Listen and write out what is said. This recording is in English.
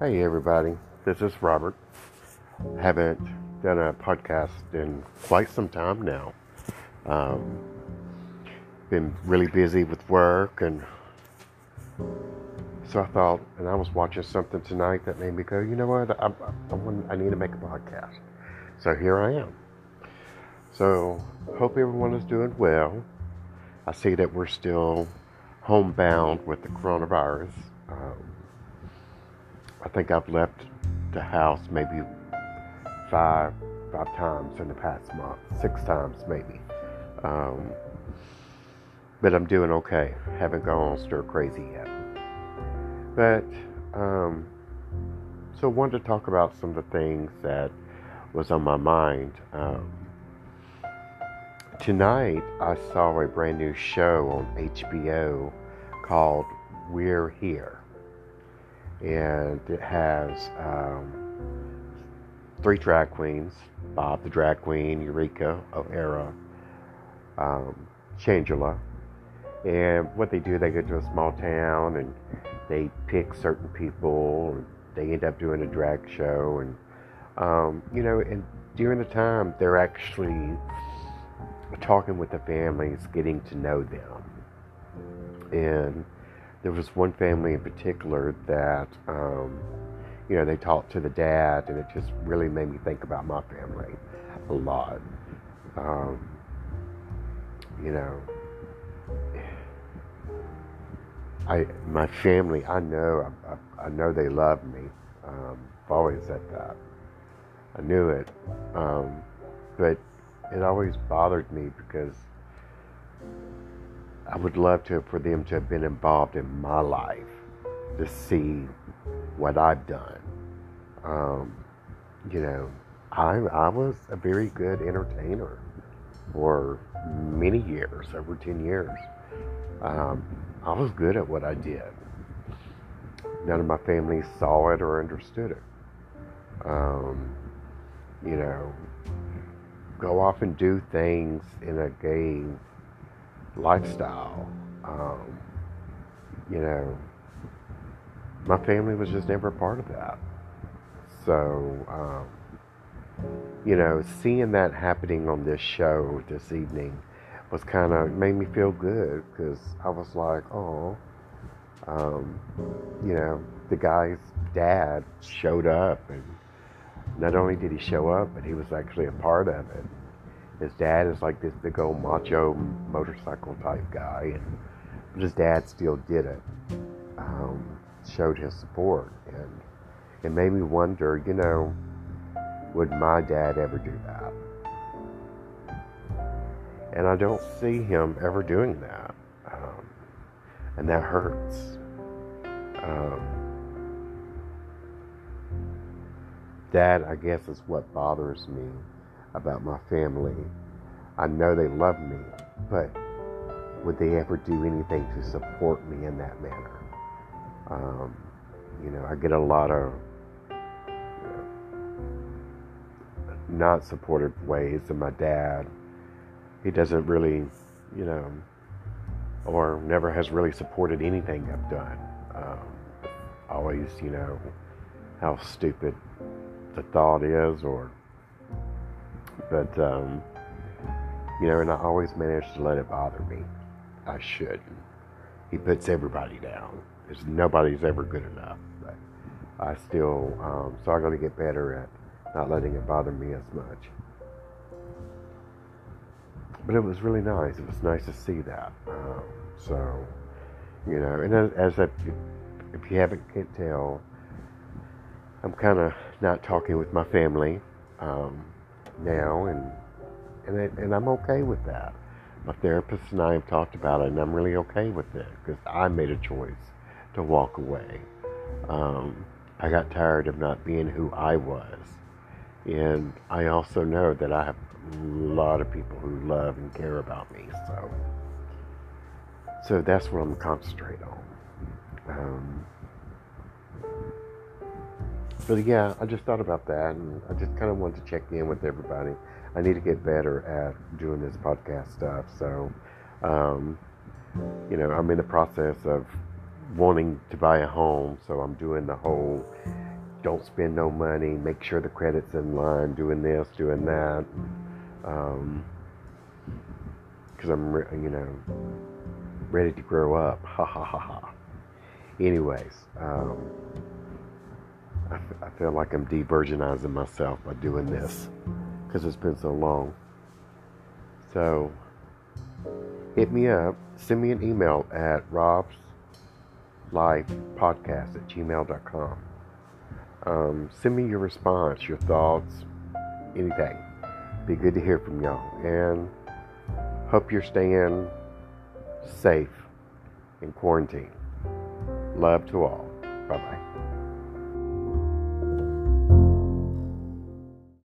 Hey, everybody. This is Robert. Haven't done a podcast in quite some time now. Um, been really busy with work, and so I thought, and I was watching something tonight that made me go, you know what? I, I, I, need to make a podcast. So here I am. So, hope everyone is doing well. I see that we're still homebound with the coronavirus. Um, I think I've left the house maybe five five times in the past month, six times maybe. Um, but I'm doing okay. Haven't gone stir crazy yet. But um, so wanted to talk about some of the things that was on my mind. Um, tonight I saw a brand new show on HBO called We're Here and it has um, three drag queens Bob the drag queen, Eureka O'Hara, um, Shangela. And what they do, they go to a small town and they pick certain people. And they end up doing a drag show, and um, you know, and during the time, they're actually talking with the families, getting to know them, and there was one family in particular that, um, you know, they talked to the dad, and it just really made me think about my family a lot. Um, you know, I my family, I know, I, I know they love me. Um, I've always said that. I knew it, um, but it always bothered me because I would love to for them to have been involved in my life to see what I've done. Um, you know, I I was a very good entertainer for many years, over ten years. Um, I was good at what I did. None of my family saw it or understood it. Um, you know, go off and do things in a gay lifestyle. Um, you know, my family was just never a part of that. So, um, you know, seeing that happening on this show this evening was kind of made me feel good because I was like, oh, um, you know, the guy's dad showed up, and not only did he show up, but he was actually a part of it. His dad is like this big old macho motorcycle type guy, and but his dad still did it. Um, showed his support, and it made me wonder, you know, would my dad ever do that? And I don't see him ever doing that, um, and that hurts. Um, that, I guess, is what bothers me about my family. I know they love me, but would they ever do anything to support me in that manner? Um, you know, I get a lot of not supportive ways, and my dad, he doesn't really, you know, or never has really supported anything I've done. Um, always, you know, how stupid the thought is, or but, um, you know, and I always manage to let it bother me. I shouldn't. He puts everybody down. There's nobody's ever good enough. But I still, um, so I got to get better at not letting it bother me as much. But it was really nice. It was nice to see that. Um, so, you know, and as, as I, if you haven't can't tell, I'm kind of not talking with my family. Um, now, and and and I'm okay with that. My therapist and I have talked about it, and I'm really okay with it because I made a choice to walk away. Um, I got tired of not being who I was, and I also know that I have a lot of people who love and care about me. So, so that's what I'm concentrating on. But yeah, I just thought about that, and I just kind of wanted to check in with everybody. I need to get better at doing this podcast stuff. So, um, you know, I'm in the process of wanting to buy a home, so I'm doing the whole don't spend no money, make sure the credit's in line, doing this, doing that. Um, because I'm, re- you know, ready to grow up. Ha ha ha ha. Anyways, um, I, f- I feel like I'm de-virginizing myself by doing this because it's been so long. So, hit me up. Send me an email at rob's life podcast at gmail.com. Um, send me your response, your thoughts, anything. Be good to hear from y'all. And hope you're staying safe in quarantine. Love to all. Bye bye.